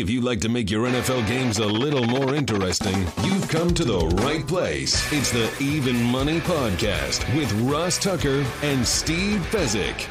If you'd like to make your NFL games a little more interesting, you've come to the right place. It's the Even Money Podcast with Ross Tucker and Steve Fezzik.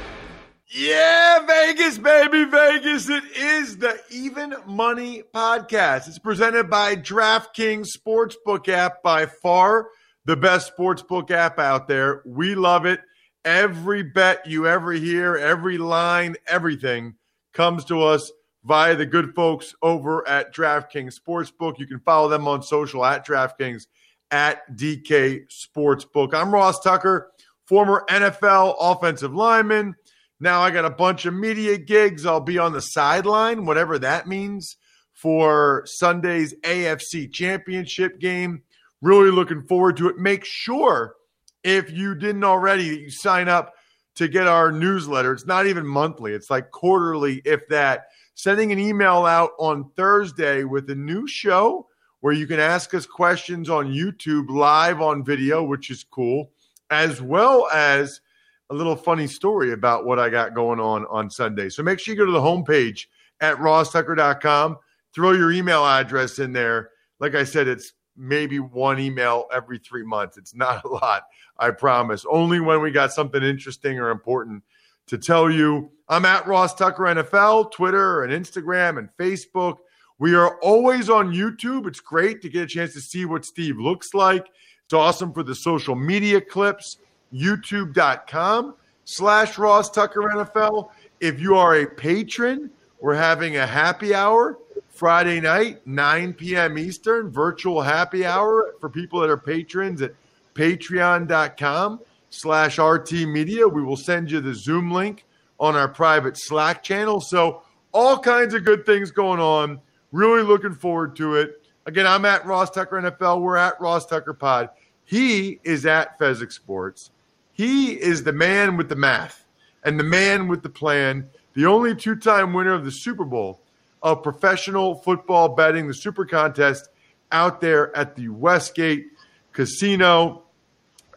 Yeah, Vegas, baby, Vegas. It is the Even Money Podcast. It's presented by DraftKings Sportsbook app, by far the best sportsbook app out there. We love it. Every bet you ever hear, every line, everything comes to us via the good folks over at DraftKings Sportsbook. You can follow them on social at DraftKings at DK Sportsbook. I'm Ross Tucker, former NFL offensive lineman now I got a bunch of media gigs. I'll be on the sideline, whatever that means, for Sunday's AFC Championship game. Really looking forward to it. Make sure, if you didn't already, that you sign up to get our newsletter. It's not even monthly, it's like quarterly, if that. Sending an email out on Thursday with a new show where you can ask us questions on YouTube live on video, which is cool, as well as a little funny story about what I got going on on Sunday. So make sure you go to the homepage at rosstucker.com, throw your email address in there. Like I said, it's maybe one email every three months. It's not a lot, I promise. Only when we got something interesting or important to tell you. I'm at Ross Tucker NFL, Twitter and Instagram and Facebook. We are always on YouTube. It's great to get a chance to see what Steve looks like. It's awesome for the social media clips youtube.com slash Ross Tucker NFL. If you are a patron, we're having a happy hour Friday night, 9 p.m. Eastern, virtual happy hour for people that are patrons at patreon.com slash RT Media. We will send you the Zoom link on our private Slack channel. So all kinds of good things going on. Really looking forward to it. Again, I'm at Ross Tucker NFL. We're at Ross Tucker Pod. He is at Fezzik Sports. He is the man with the math and the man with the plan, the only two time winner of the Super Bowl of professional football betting, the Super Contest out there at the Westgate Casino.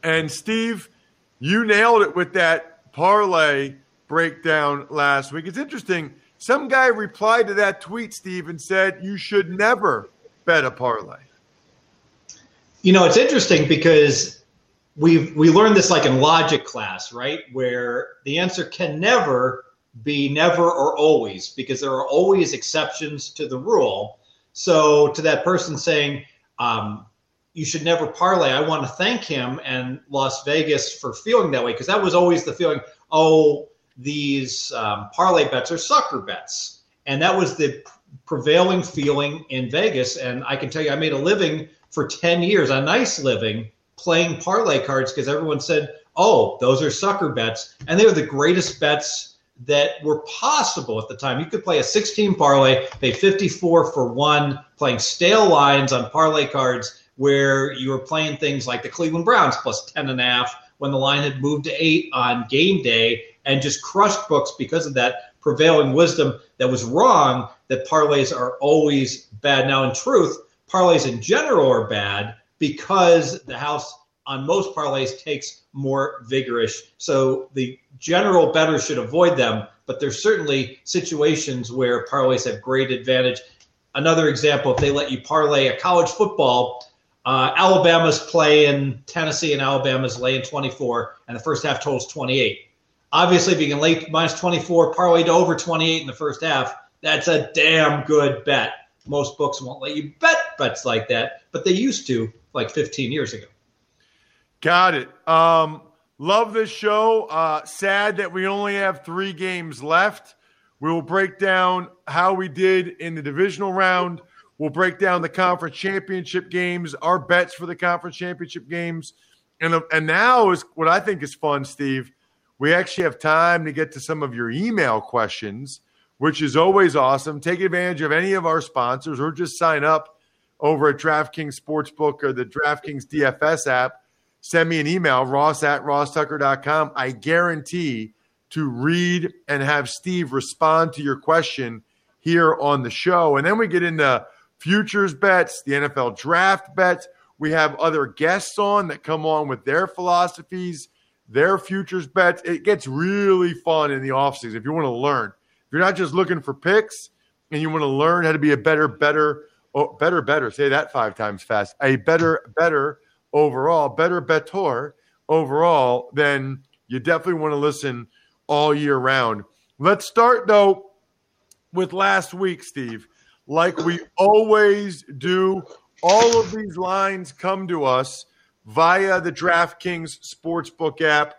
And Steve, you nailed it with that parlay breakdown last week. It's interesting. Some guy replied to that tweet, Steve, and said you should never bet a parlay. You know, it's interesting because we we learned this like in logic class, right? Where the answer can never be never or always because there are always exceptions to the rule. So to that person saying, um, you should never parlay, I want to thank him and Las Vegas for feeling that way because that was always the feeling. Oh, these um, parlay bets are sucker bets, and that was the prevailing feeling in Vegas. And I can tell you, I made a living for ten years, a nice living playing parlay cards because everyone said, oh, those are sucker bets. And they were the greatest bets that were possible at the time. You could play a 16 parlay, pay 54 for one, playing stale lines on parlay cards where you were playing things like the Cleveland Browns plus 10 and a half when the line had moved to eight on game day and just crushed books because of that prevailing wisdom that was wrong that parlays are always bad. Now, in truth, parlays in general are bad because the house on most parlays takes more vigorish. So the general bettor should avoid them, but there's certainly situations where parlays have great advantage. another example, if they let you parlay a college football, uh, Alabama's play in Tennessee and Alabama's lay in 24, and the first half totals 28. Obviously, if you can lay minus 24, parlay to over 28 in the first half, that's a damn good bet. Most books won't let you bet bets like that, but they used to like 15 years ago. Got it. Um, love this show. Uh, sad that we only have three games left. We will break down how we did in the divisional round. We'll break down the conference championship games, our bets for the conference championship games. And, and now is what I think is fun, Steve. We actually have time to get to some of your email questions, which is always awesome. Take advantage of any of our sponsors or just sign up over at DraftKings Sportsbook or the DraftKings DFS app. Send me an email, ross at rosstucker.com. I guarantee to read and have Steve respond to your question here on the show. And then we get into futures bets, the NFL draft bets. We have other guests on that come on with their philosophies, their futures bets. It gets really fun in the offseason if you want to learn. If you're not just looking for picks and you want to learn how to be a better, better, oh, better, better, say that five times fast, a better, better overall, better, better overall, then you definitely want to listen – all year round. Let's start, though, with last week, Steve. Like we always do, all of these lines come to us via the DraftKings Sportsbook app.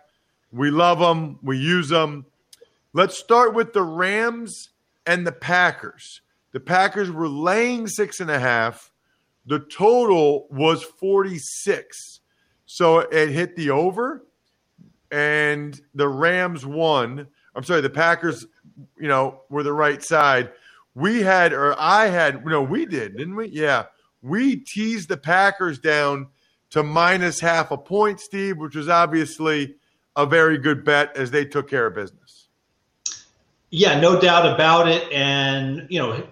We love them, we use them. Let's start with the Rams and the Packers. The Packers were laying six and a half. The total was 46. So it hit the over and the Rams won. I'm sorry, the Packers, you know, were the right side. We had, or I had, no, we did, didn't we? Yeah. We teased the Packers down to minus half a point, Steve, which was obviously a very good bet as they took care of business. Yeah, no doubt about it. And, you know,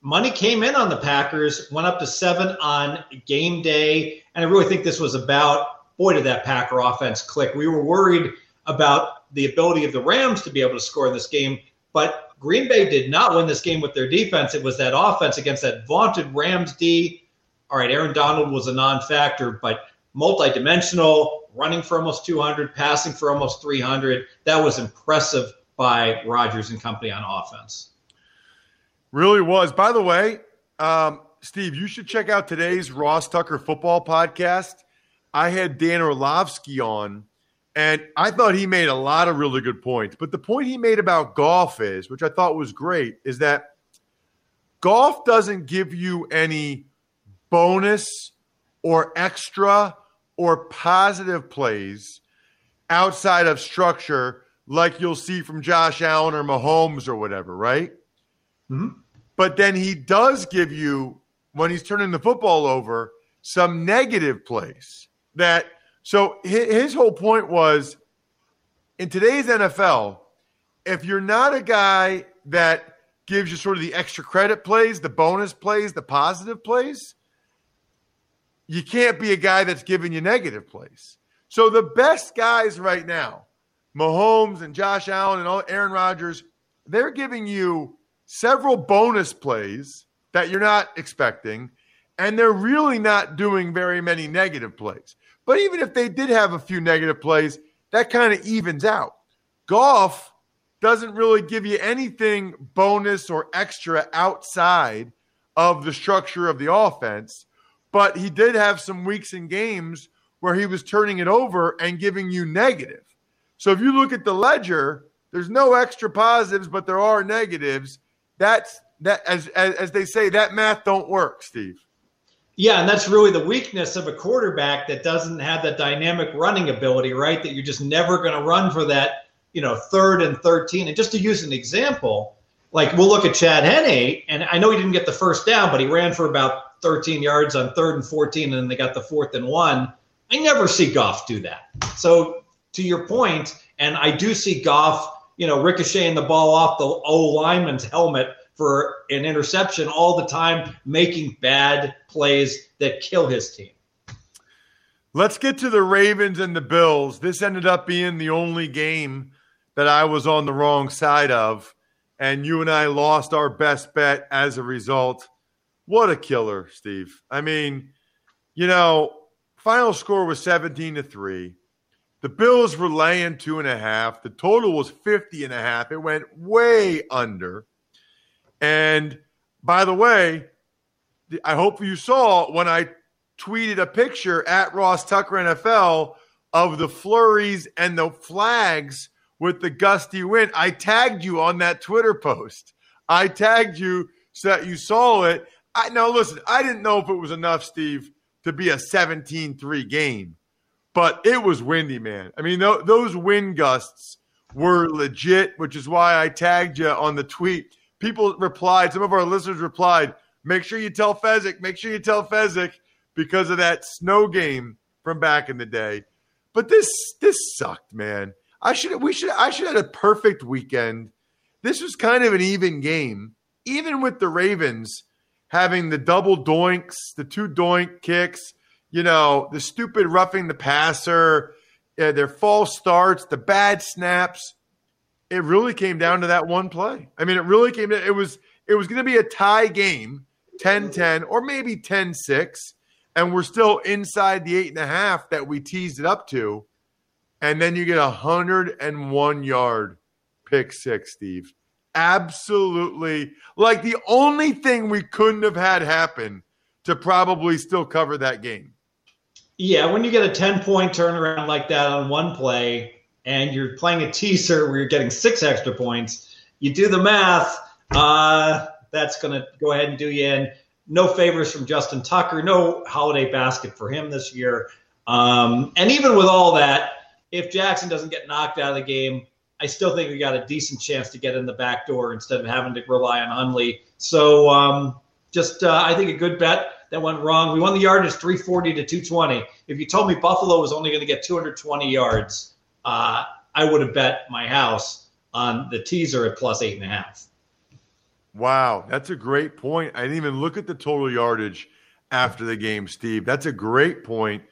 money came in on the Packers, went up to seven on game day. And I really think this was about boy, did that Packer offense click. We were worried about the ability of the Rams to be able to score in this game, but Green Bay did not win this game with their defense. It was that offense against that vaunted Rams D. All right, Aaron Donald was a non factor, but multidimensional, running for almost 200, passing for almost 300. That was impressive by Rodgers and company on offense. Really was. By the way, um, Steve, you should check out today's Ross Tucker football podcast. I had Dan Orlovsky on, and I thought he made a lot of really good points. But the point he made about Goff is, which I thought was great, is that Goff doesn't give you any bonus or extra or positive plays outside of structure like you'll see from Josh Allen or Mahomes or whatever, right? Mm-hmm. But then he does give you, when he's turning the football over, some negative plays that so his whole point was in today's NFL, if you're not a guy that gives you sort of the extra credit plays, the bonus plays, the positive plays, you can't be a guy that's giving you negative plays. So the best guys right now, Mahomes and Josh Allen and all Aaron Rodgers, they're giving you several bonus plays that you're not expecting, and they're really not doing very many negative plays. But even if they did have a few negative plays, that kind of evens out. Goff doesn't really give you anything bonus or extra outside of the structure of the offense, but he did have some weeks in games where he was turning it over and giving you negative. So if you look at the ledger, there's no extra positives, but there are negatives. That's that as as, as they say, that math don't work, Steve. Yeah, and that's really the weakness of a quarterback that doesn't have that dynamic running ability, right? That you're just never going to run for that, you know, third and 13. And just to use an example, like we'll look at Chad Henne, and I know he didn't get the first down, but he ran for about 13 yards on third and 14, and then they got the fourth and one. I never see Goff do that. So to your point, and I do see Goff, you know, ricocheting the ball off the O lineman's helmet for an interception all the time, making bad plays that kill his team. Let's get to the Ravens and the Bills. This ended up being the only game that I was on the wrong side of, and you and I lost our best bet as a result. What a killer, Steve. I mean, you know, final score was 17 to 3. The Bills were laying two and a half. The total was 50 and a half. It went way under. And by the way, I hope you saw when I tweeted a picture at Ross Tucker NFL of the flurries and the flags with the gusty wind. I tagged you on that Twitter post. I tagged you so that you saw it. I now listen, I didn't know if it was enough, Steve, to be a 17-3 game, but it was windy, man. I mean, th- those wind gusts were legit, which is why I tagged you on the tweet. People replied, some of our listeners replied, make sure you tell Fezzik, make sure you tell Fezzik because of that snow game from back in the day. But this this sucked, man. I should we should I should have had a perfect weekend. This was kind of an even game, even with the Ravens having the double doinks, the two doink kicks, you know, the stupid roughing the passer, uh, their false starts, the bad snaps. It really came down to that one play. I mean, it really came to it was it was going to be a tie game, 10-10 or maybe 10-6 and we're still inside the eight and a half that we teased it up to. And then you get a hundred and one yard pick six, Steve. Absolutely. Like the only thing we couldn't have had happen to probably still cover that game. Yeah, when you get a 10 point turnaround like that on one play and you're playing a teaser where you're getting six extra points, you do the math. Uh, that's going to go ahead and do you in no favors from Justin Tucker, no holiday basket for him this year. Um, and even with all that, if Jackson doesn't get knocked out of the game, I still think we got a decent chance to get in the back door instead of having to rely on Huntley. So um, just, uh, I think a good bet that went wrong. We won the yardage 340 to 220. If you told me Buffalo was only going to get 220 yards, uh, I would have bet my house on the teaser at plus eight and a half. Wow, that's a great point. I didn't even look at the total yardage after the game, Steve. That's a great point.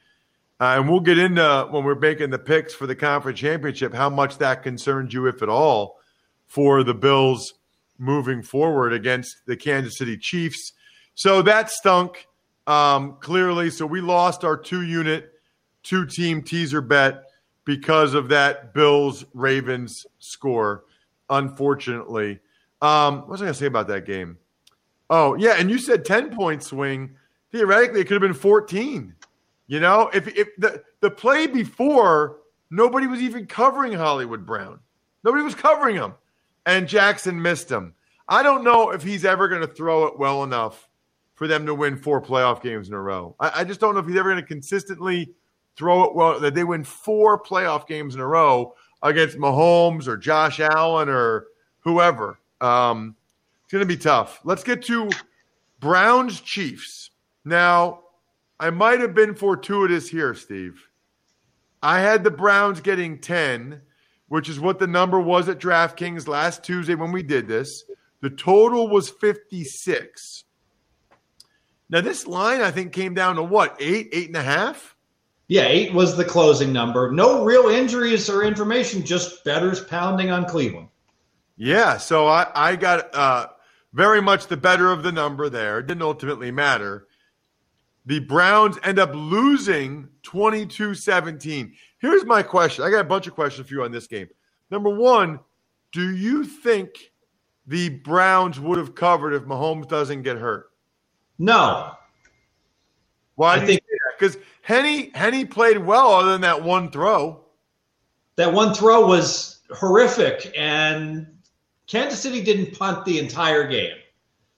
Uh, and we'll get into when we're making the picks for the conference championship how much that concerns you, if at all, for the Bills moving forward against the Kansas City Chiefs. So that stunk um, clearly. So we lost our two unit, two team teaser bet because of that Bills Ravens score, unfortunately. Um, what was I going to say about that game? Oh, yeah. And you said 10 point swing. Theoretically, it could have been 14. You know, if, if the, the play before, nobody was even covering Hollywood Brown, nobody was covering him. And Jackson missed him. I don't know if he's ever going to throw it well enough for them to win four playoff games in a row. I, I just don't know if he's ever going to consistently throw it well, that they win four playoff games in a row against Mahomes or Josh Allen or whoever. Um, it's going to be tough. Let's get to Browns Chiefs. Now, I might have been fortuitous here, Steve. I had the Browns getting 10, which is what the number was at DraftKings last Tuesday when we did this. The total was 56. Now, this line, I think, came down to what, eight, eight and a half? Yeah, eight was the closing number. No real injuries or information, just bettors pounding on Cleveland. Yeah, so I, I got uh, very much the better of the number there. It didn't ultimately matter. The Browns end up losing 22 17. Here's my question. I got a bunch of questions for you on this game. Number one, do you think the Browns would have covered if Mahomes doesn't get hurt? No. Why I think Because Henny Henne played well other than that one throw. That one throw was horrific, and Kansas City didn't punt the entire game.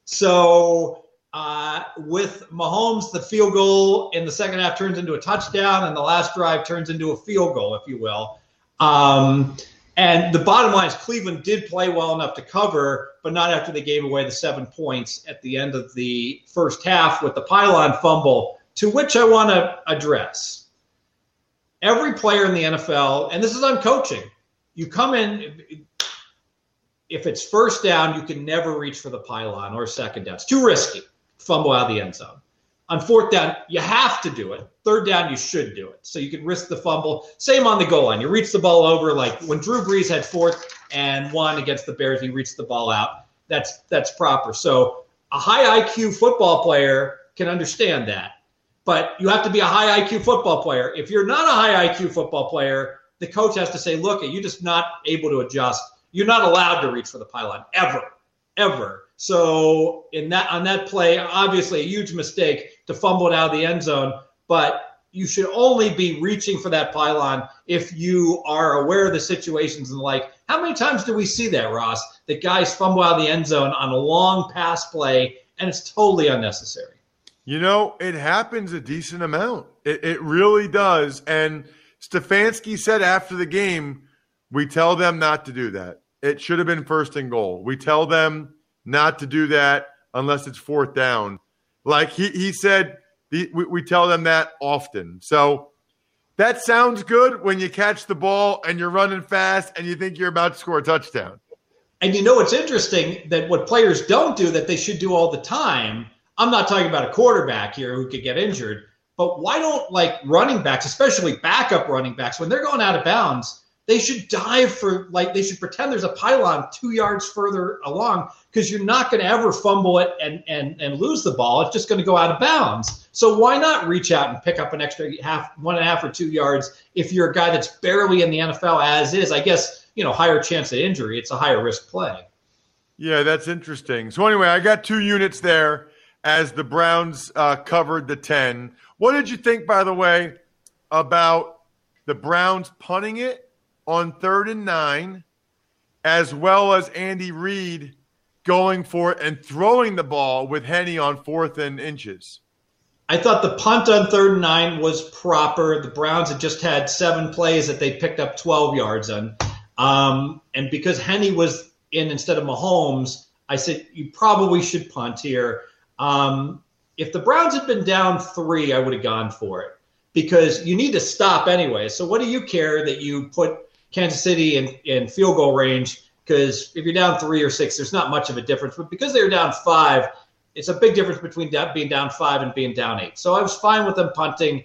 So uh, with Mahomes, the field goal in the second half turns into a touchdown, and the last drive turns into a field goal, if you will. Um, and the bottom line is Cleveland did play well enough to cover, but not after they gave away the seven points at the end of the first half with the pylon fumble, to which I want to address. Every player in the NFL, and this is on coaching, you come in, if it's first down, you can never reach for the pylon or second down. It's too risky. Fumble out of the end zone. On fourth down, you have to do it. Third down, you should do it. So you can risk the fumble. Same on the goal line. You reach the ball over, like when Drew Brees had fourth and one against the Bears, he reached the ball out. That's that's proper. So A high IQ football player can understand that. But you have to be a high IQ football player. If you're not a high IQ football player, the coach has to say, look, you're just not able to adjust. You're not allowed to reach for the pylon ever, ever. So in that on that play, obviously a huge mistake to fumble it out of the end zone, but you should only be reaching for that pylon if you are aware of the situations and the like. How many times do we see that, Ross? That guys fumble out of the end zone on a long pass play, and it's totally unnecessary. You know, it happens a decent amount. It, it really does. And Stefanski said after the game, we tell them not to do that. It should have been first and goal. We tell them not to do that unless it's fourth down. Like he, he said, the, we, we tell them that often. So that sounds good when you catch the ball and you're running fast and you think you're about to score a touchdown. And you know, it's interesting that what players don't do that they should do all the time. I'm not talking about a quarterback here who could get injured, but why don't like running backs, especially backup running backs, when they're going out of bounds, they should dive for like they should pretend there's a pylon two yards further along because you're not going to ever fumble it and, and and lose the ball. It's just going to go out of bounds. So why not reach out and pick up an extra half, one and a half or two yards if you're a guy that's barely in the NFL as is? I guess you know higher chance of injury. It's a higher risk play. Yeah, that's interesting. So anyway, I got two units there as the Browns uh, covered the ten. What did you think, by the way, about the Browns punting it on third and nine, as well as Andy Reid going for it and throwing the ball with Henne on fourth and inches. I thought the punt on third and nine was proper. The Browns had just had seven plays that they picked up 12 yards on. Um, and because Henne was in instead of Mahomes, I said, you probably should punt here. Um, if the Browns had been down three, I would have gone for it because you need to stop anyway. So what do you care that you put Kansas City in, in field goal range because if you're down three or six, there's not much of a difference. But because they were down five, it's a big difference between being down five and being down eight. So I was fine with them punting.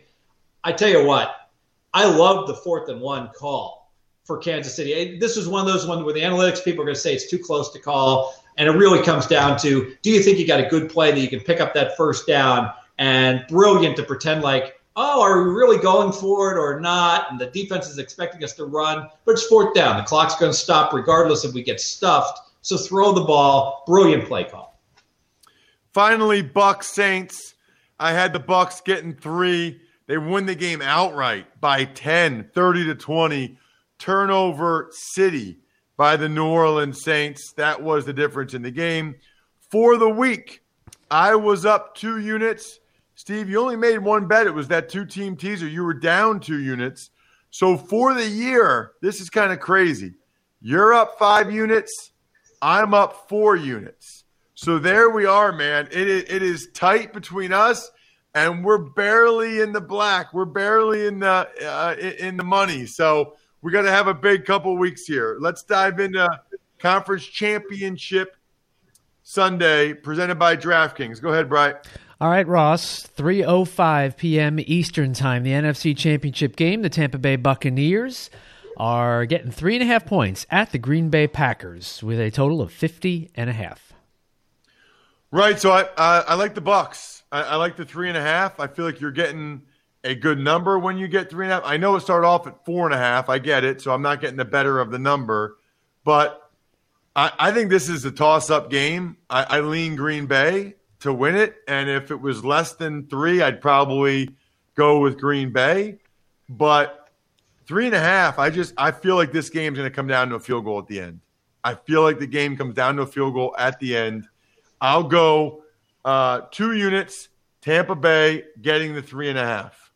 I tell you what, I loved the fourth and one call for Kansas City. This is one of those ones where the analytics people are going to say it's too close to call. And it really comes down to do you think you got a good play that you can pick up that first down? And brilliant to pretend like oh, are we really going for it or not? And the defense is expecting us to run, but it's fourth down. The clock's going to stop regardless if we get stuffed. So throw the ball. Brilliant play call. Finally, Bucks Saints. I had the Bucks getting three. They win the game outright by 10, 30 to 20. Turnover city by the New Orleans Saints. That was the difference in the game. For the week, I was up two units. Steve, you only made one bet. It was that two team teaser. You were down two units. So for the year, this is kind of crazy. You're up five units. I'm up four units. So there we are, man. It is, it is tight between us, and we're barely in the black. We're barely in the uh, in the money. So we got to have a big couple weeks here. Let's dive into conference championship Sunday, presented by DraftKings. Go ahead, Bright. All right, Ross, 3:05 p.m. Eastern Time, the NFC Championship game. The Tampa Bay Buccaneers are getting three and a half points at the Green Bay Packers with a total of 50 and a half. Right. So I uh, I like the Bucks. I, I, like the three and a half. I feel like you're getting a good number when you get three and a half. I know it started off at four and a half. I get it. So I'm not getting the better of the number, but I, I think this is a toss up game. I, I lean Green Bay to win it. And if it was less than three, I'd probably go with Green Bay. But three and a half, I just I feel like this game's going to come down to a field goal at the end. I feel like the game comes down to a field goal at the end. I'll go uh, two units. Tampa Bay getting the three and a half.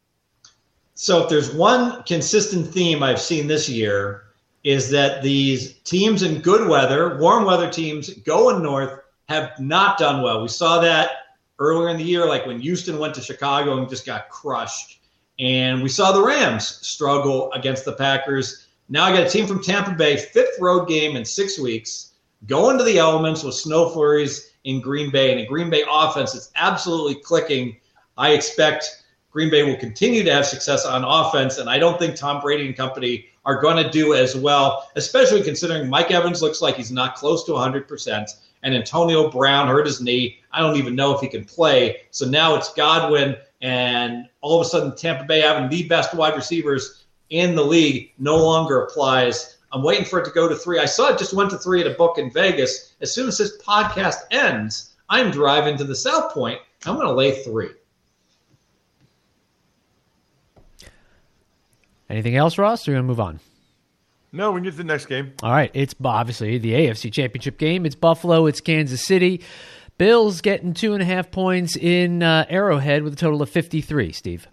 So if there's one consistent theme I've seen this year is that these teams in good weather, warm weather teams going north have not done well. We saw that earlier in the year, like when Houston went to Chicago and just got crushed. And we saw the Rams struggle against the Packers. Now I got a team from Tampa Bay, fifth road game in six weeks, going to the elements with snow flurries in Green Bay. And the Green Bay offense is absolutely clicking. I expect Green Bay will continue to have success on offense. And I don't think Tom Brady and company are going to do as well, especially considering Mike Evans looks like he's not close to 100%. and Antonio Brown hurt his knee. I don't even know if he can play. So now it's Godwin, and all of a sudden Tampa Bay having the best wide receivers in the league no longer applies. I'm waiting for it to go to three. I saw it just went to three at a book in Vegas. As soon as this podcast ends, I'm driving to the South Point. I'm going to lay three. Anything else, Ross? Or are we going to move on? No, we can get to the next game. All right. It's obviously the AFC Championship game. It's Buffalo. It's Kansas City. Bills getting two and a half points in uh, Arrowhead with a total of 53, Steve.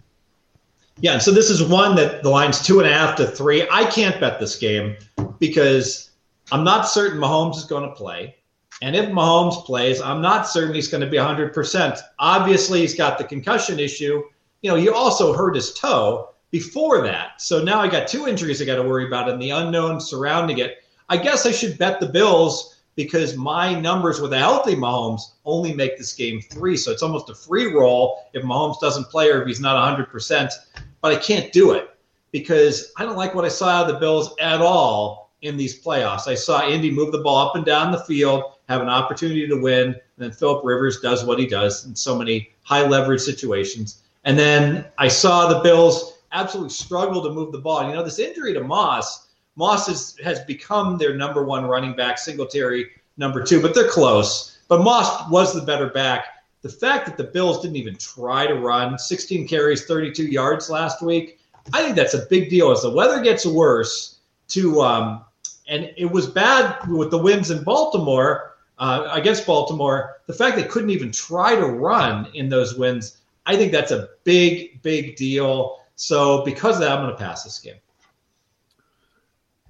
Yeah, so this is one that the line's two and a half to three. I can't bet this game because I'm not certain Mahomes is going to play. And if Mahomes plays, I'm not certain he's going to be 100%. Obviously, he's got the concussion issue. You know, he also hurt his toe before that. So now I got two injuries I got to worry about and the unknown surrounding it. I guess I should bet the Bills because my numbers with a healthy Mahomes only make this game three. So it's almost a free roll if Mahomes doesn't play or if he's not 100%. But I can't do it because I don't like what I saw out of the Bills at all in these playoffs. I saw Indy move the ball up and down the field, have an opportunity to win, and then Philip Rivers does what he does in so many high leverage situations. And then I saw the Bills absolutely struggle to move the ball. You know, this injury to Moss, Moss is, has become their number one running back, Singletary number two, but they're close. But Moss was the better back. The fact that the Bills didn't even try to run 16 carries, 32 yards last week, I think that's a big deal. As the weather gets worse, to um, and it was bad with the winds in Baltimore uh, against Baltimore. The fact they couldn't even try to run in those winds, I think that's a big, big deal. So because of that, I'm going to pass this game.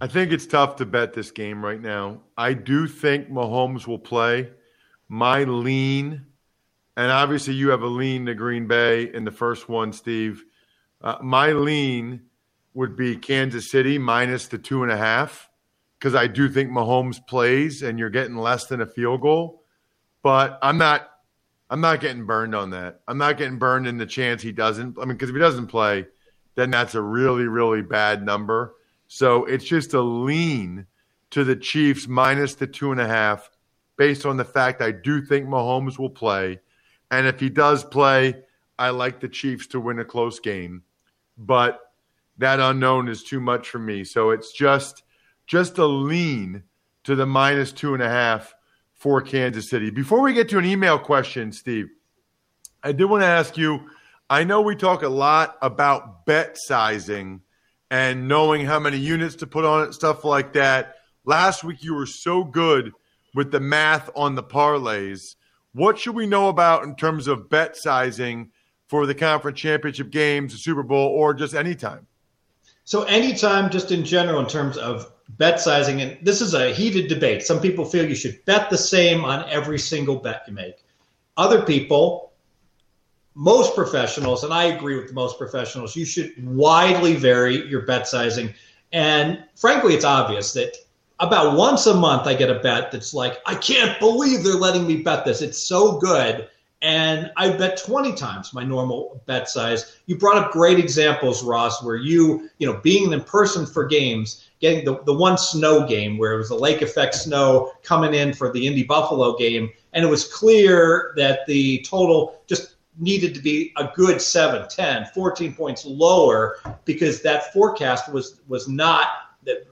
I think it's tough to bet this game right now. I do think Mahomes will play. My lean, and obviously you have a lean to Green Bay in the first one, Steve. Uh, my lean would be Kansas City minus the two and a half because I do think Mahomes plays and you're getting less than a field goal. But I'm not. I'm not getting burned on that. I'm not getting burned in the chance he doesn't. I mean, because if he doesn't play, then that's a really, really bad number. So it's just a lean to the Chiefs minus the two and a half based on the fact I do think Mahomes will play. And if he does play, I like the Chiefs to win a close game. But that unknown is too much for me. So it's just just a lean to the minus two and a half for Kansas City. Before we get to an email question, Steve, I did want to ask you I know we talk a lot about bet sizing and knowing how many units to put on it, stuff like that. Last week, you were so good with the math on the parlays. What should we know about in terms of bet sizing for the conference championship games, the Super Bowl, or just anytime? So, anytime, just in general, in terms of bet sizing, and this is a heated debate. Some people feel you should bet the same on every single bet you make. Other people most professionals, and I agree with most professionals, you should widely vary your bet sizing. And frankly, it's obvious that about once a month I get a bet that's like, I can't believe they're letting me bet this. It's so good. And I bet 20 times my normal bet size. You brought up great examples, Ross, where you, you know, being in person for games, getting the, the one snow game where it was the lake effect snow coming in for the Indy Buffalo game. And it was clear that the total just needed to be a good 7, 10, 14 points lower because that forecast was was not that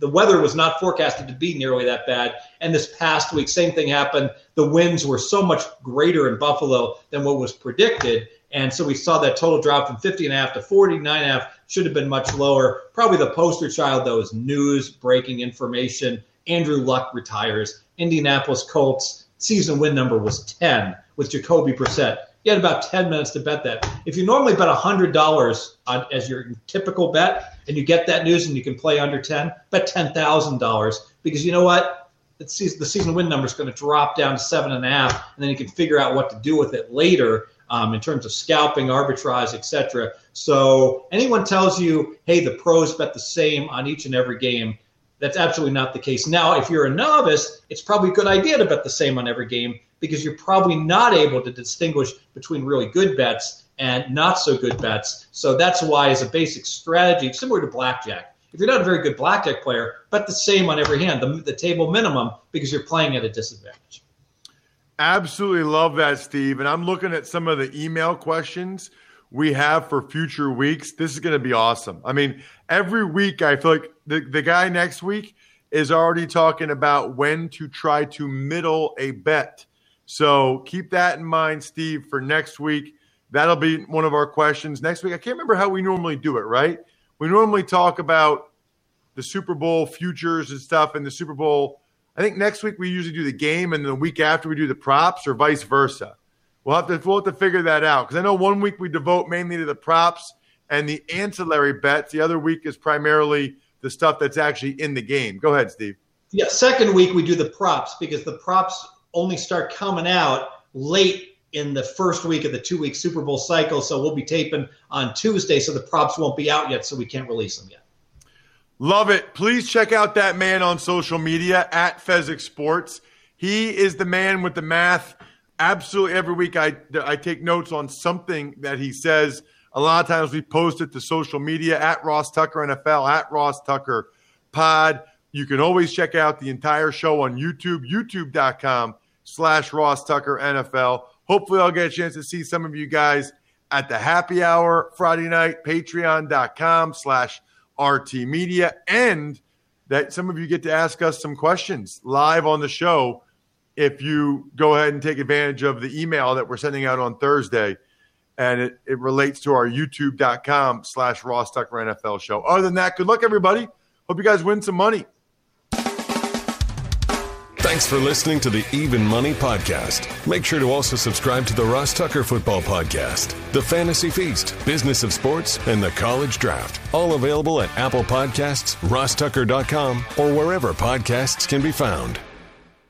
the weather was not forecasted to be nearly that bad. And this past week, same thing happened. The winds were so much greater in Buffalo than what was predicted. And so we saw that total drop from 50 and a half to 49 and a half. Should have been much lower. Probably the poster child, though, is news breaking information. Andrew Luck retires. Indianapolis Colts season win number was 10 with Jacoby Brissett. You had about 10 minutes to bet that. If you normally bet $100 on, as your typical bet and you get that news and you can play under 10, bet $10,000 because you know what? The season, win number is going to drop down to seven and a half, and then you can figure out what to do with it later um, in terms of scalping, arbitrage, etc. So anyone tells you, hey, the pros bet the same on each and every game, that's absolutely not the case. Now, if you're a novice, it's probably a good idea to bet the same on every game because you're probably not able to distinguish between really good bets and not so good bets. So that's why, as a basic strategy, similar to blackjack, if you're not a very good blackjack player, bet the same on every hand, the, the table minimum, because you're playing at a disadvantage. Absolutely love that, Steve. And I'm looking at some of the email questions we have for future weeks. This is going to be awesome. I mean, every week I feel like the, the guy next week is already talking about when to try to middle a bet. So keep that in mind, Steve, for next week. That'll be one of our questions next week. I can't remember how we normally do it, right? We normally talk about the Super Bowl futures and stuff and the Super Bowl. I think next week we usually do the game and the week after we do the props or vice versa. We'll have to we'll have to figure that out because I know one week we devote mainly to the props and the ancillary bets. The other week is primarily the stuff that's actually in the game. Go ahead, Steve. Yeah, second week we do the props because the props only start coming out late in the first week of the two week Super Bowl cycle. So we'll be taping on Tuesday, so the props won't be out yet, so we can't release them yet. Love it. Please check out that man on social media at Fezzik Sports. He is the man with the math. Absolutely every week I, I take notes on something that he says. A lot of times we post it to social media at Ross Tucker NFL, at Ross Tucker Pod. You can always check out the entire show on YouTube, youtube.com slash Ross Tucker NFL. Hopefully, I'll get a chance to see some of you guys at the happy hour Friday night, patreon.com slash RT Media, and that some of you get to ask us some questions live on the show if you go ahead and take advantage of the email that we're sending out on Thursday. And it, it relates to our youtube.com slash Ross Tucker NFL show. Other than that, good luck, everybody. Hope you guys win some money. Thanks for listening to the Even Money Podcast. Make sure to also subscribe to the Ross Tucker Football Podcast, The Fantasy Feast, Business of Sports, and the College Draft. All available at Apple Podcasts, rosstucker.com, or wherever podcasts can be found.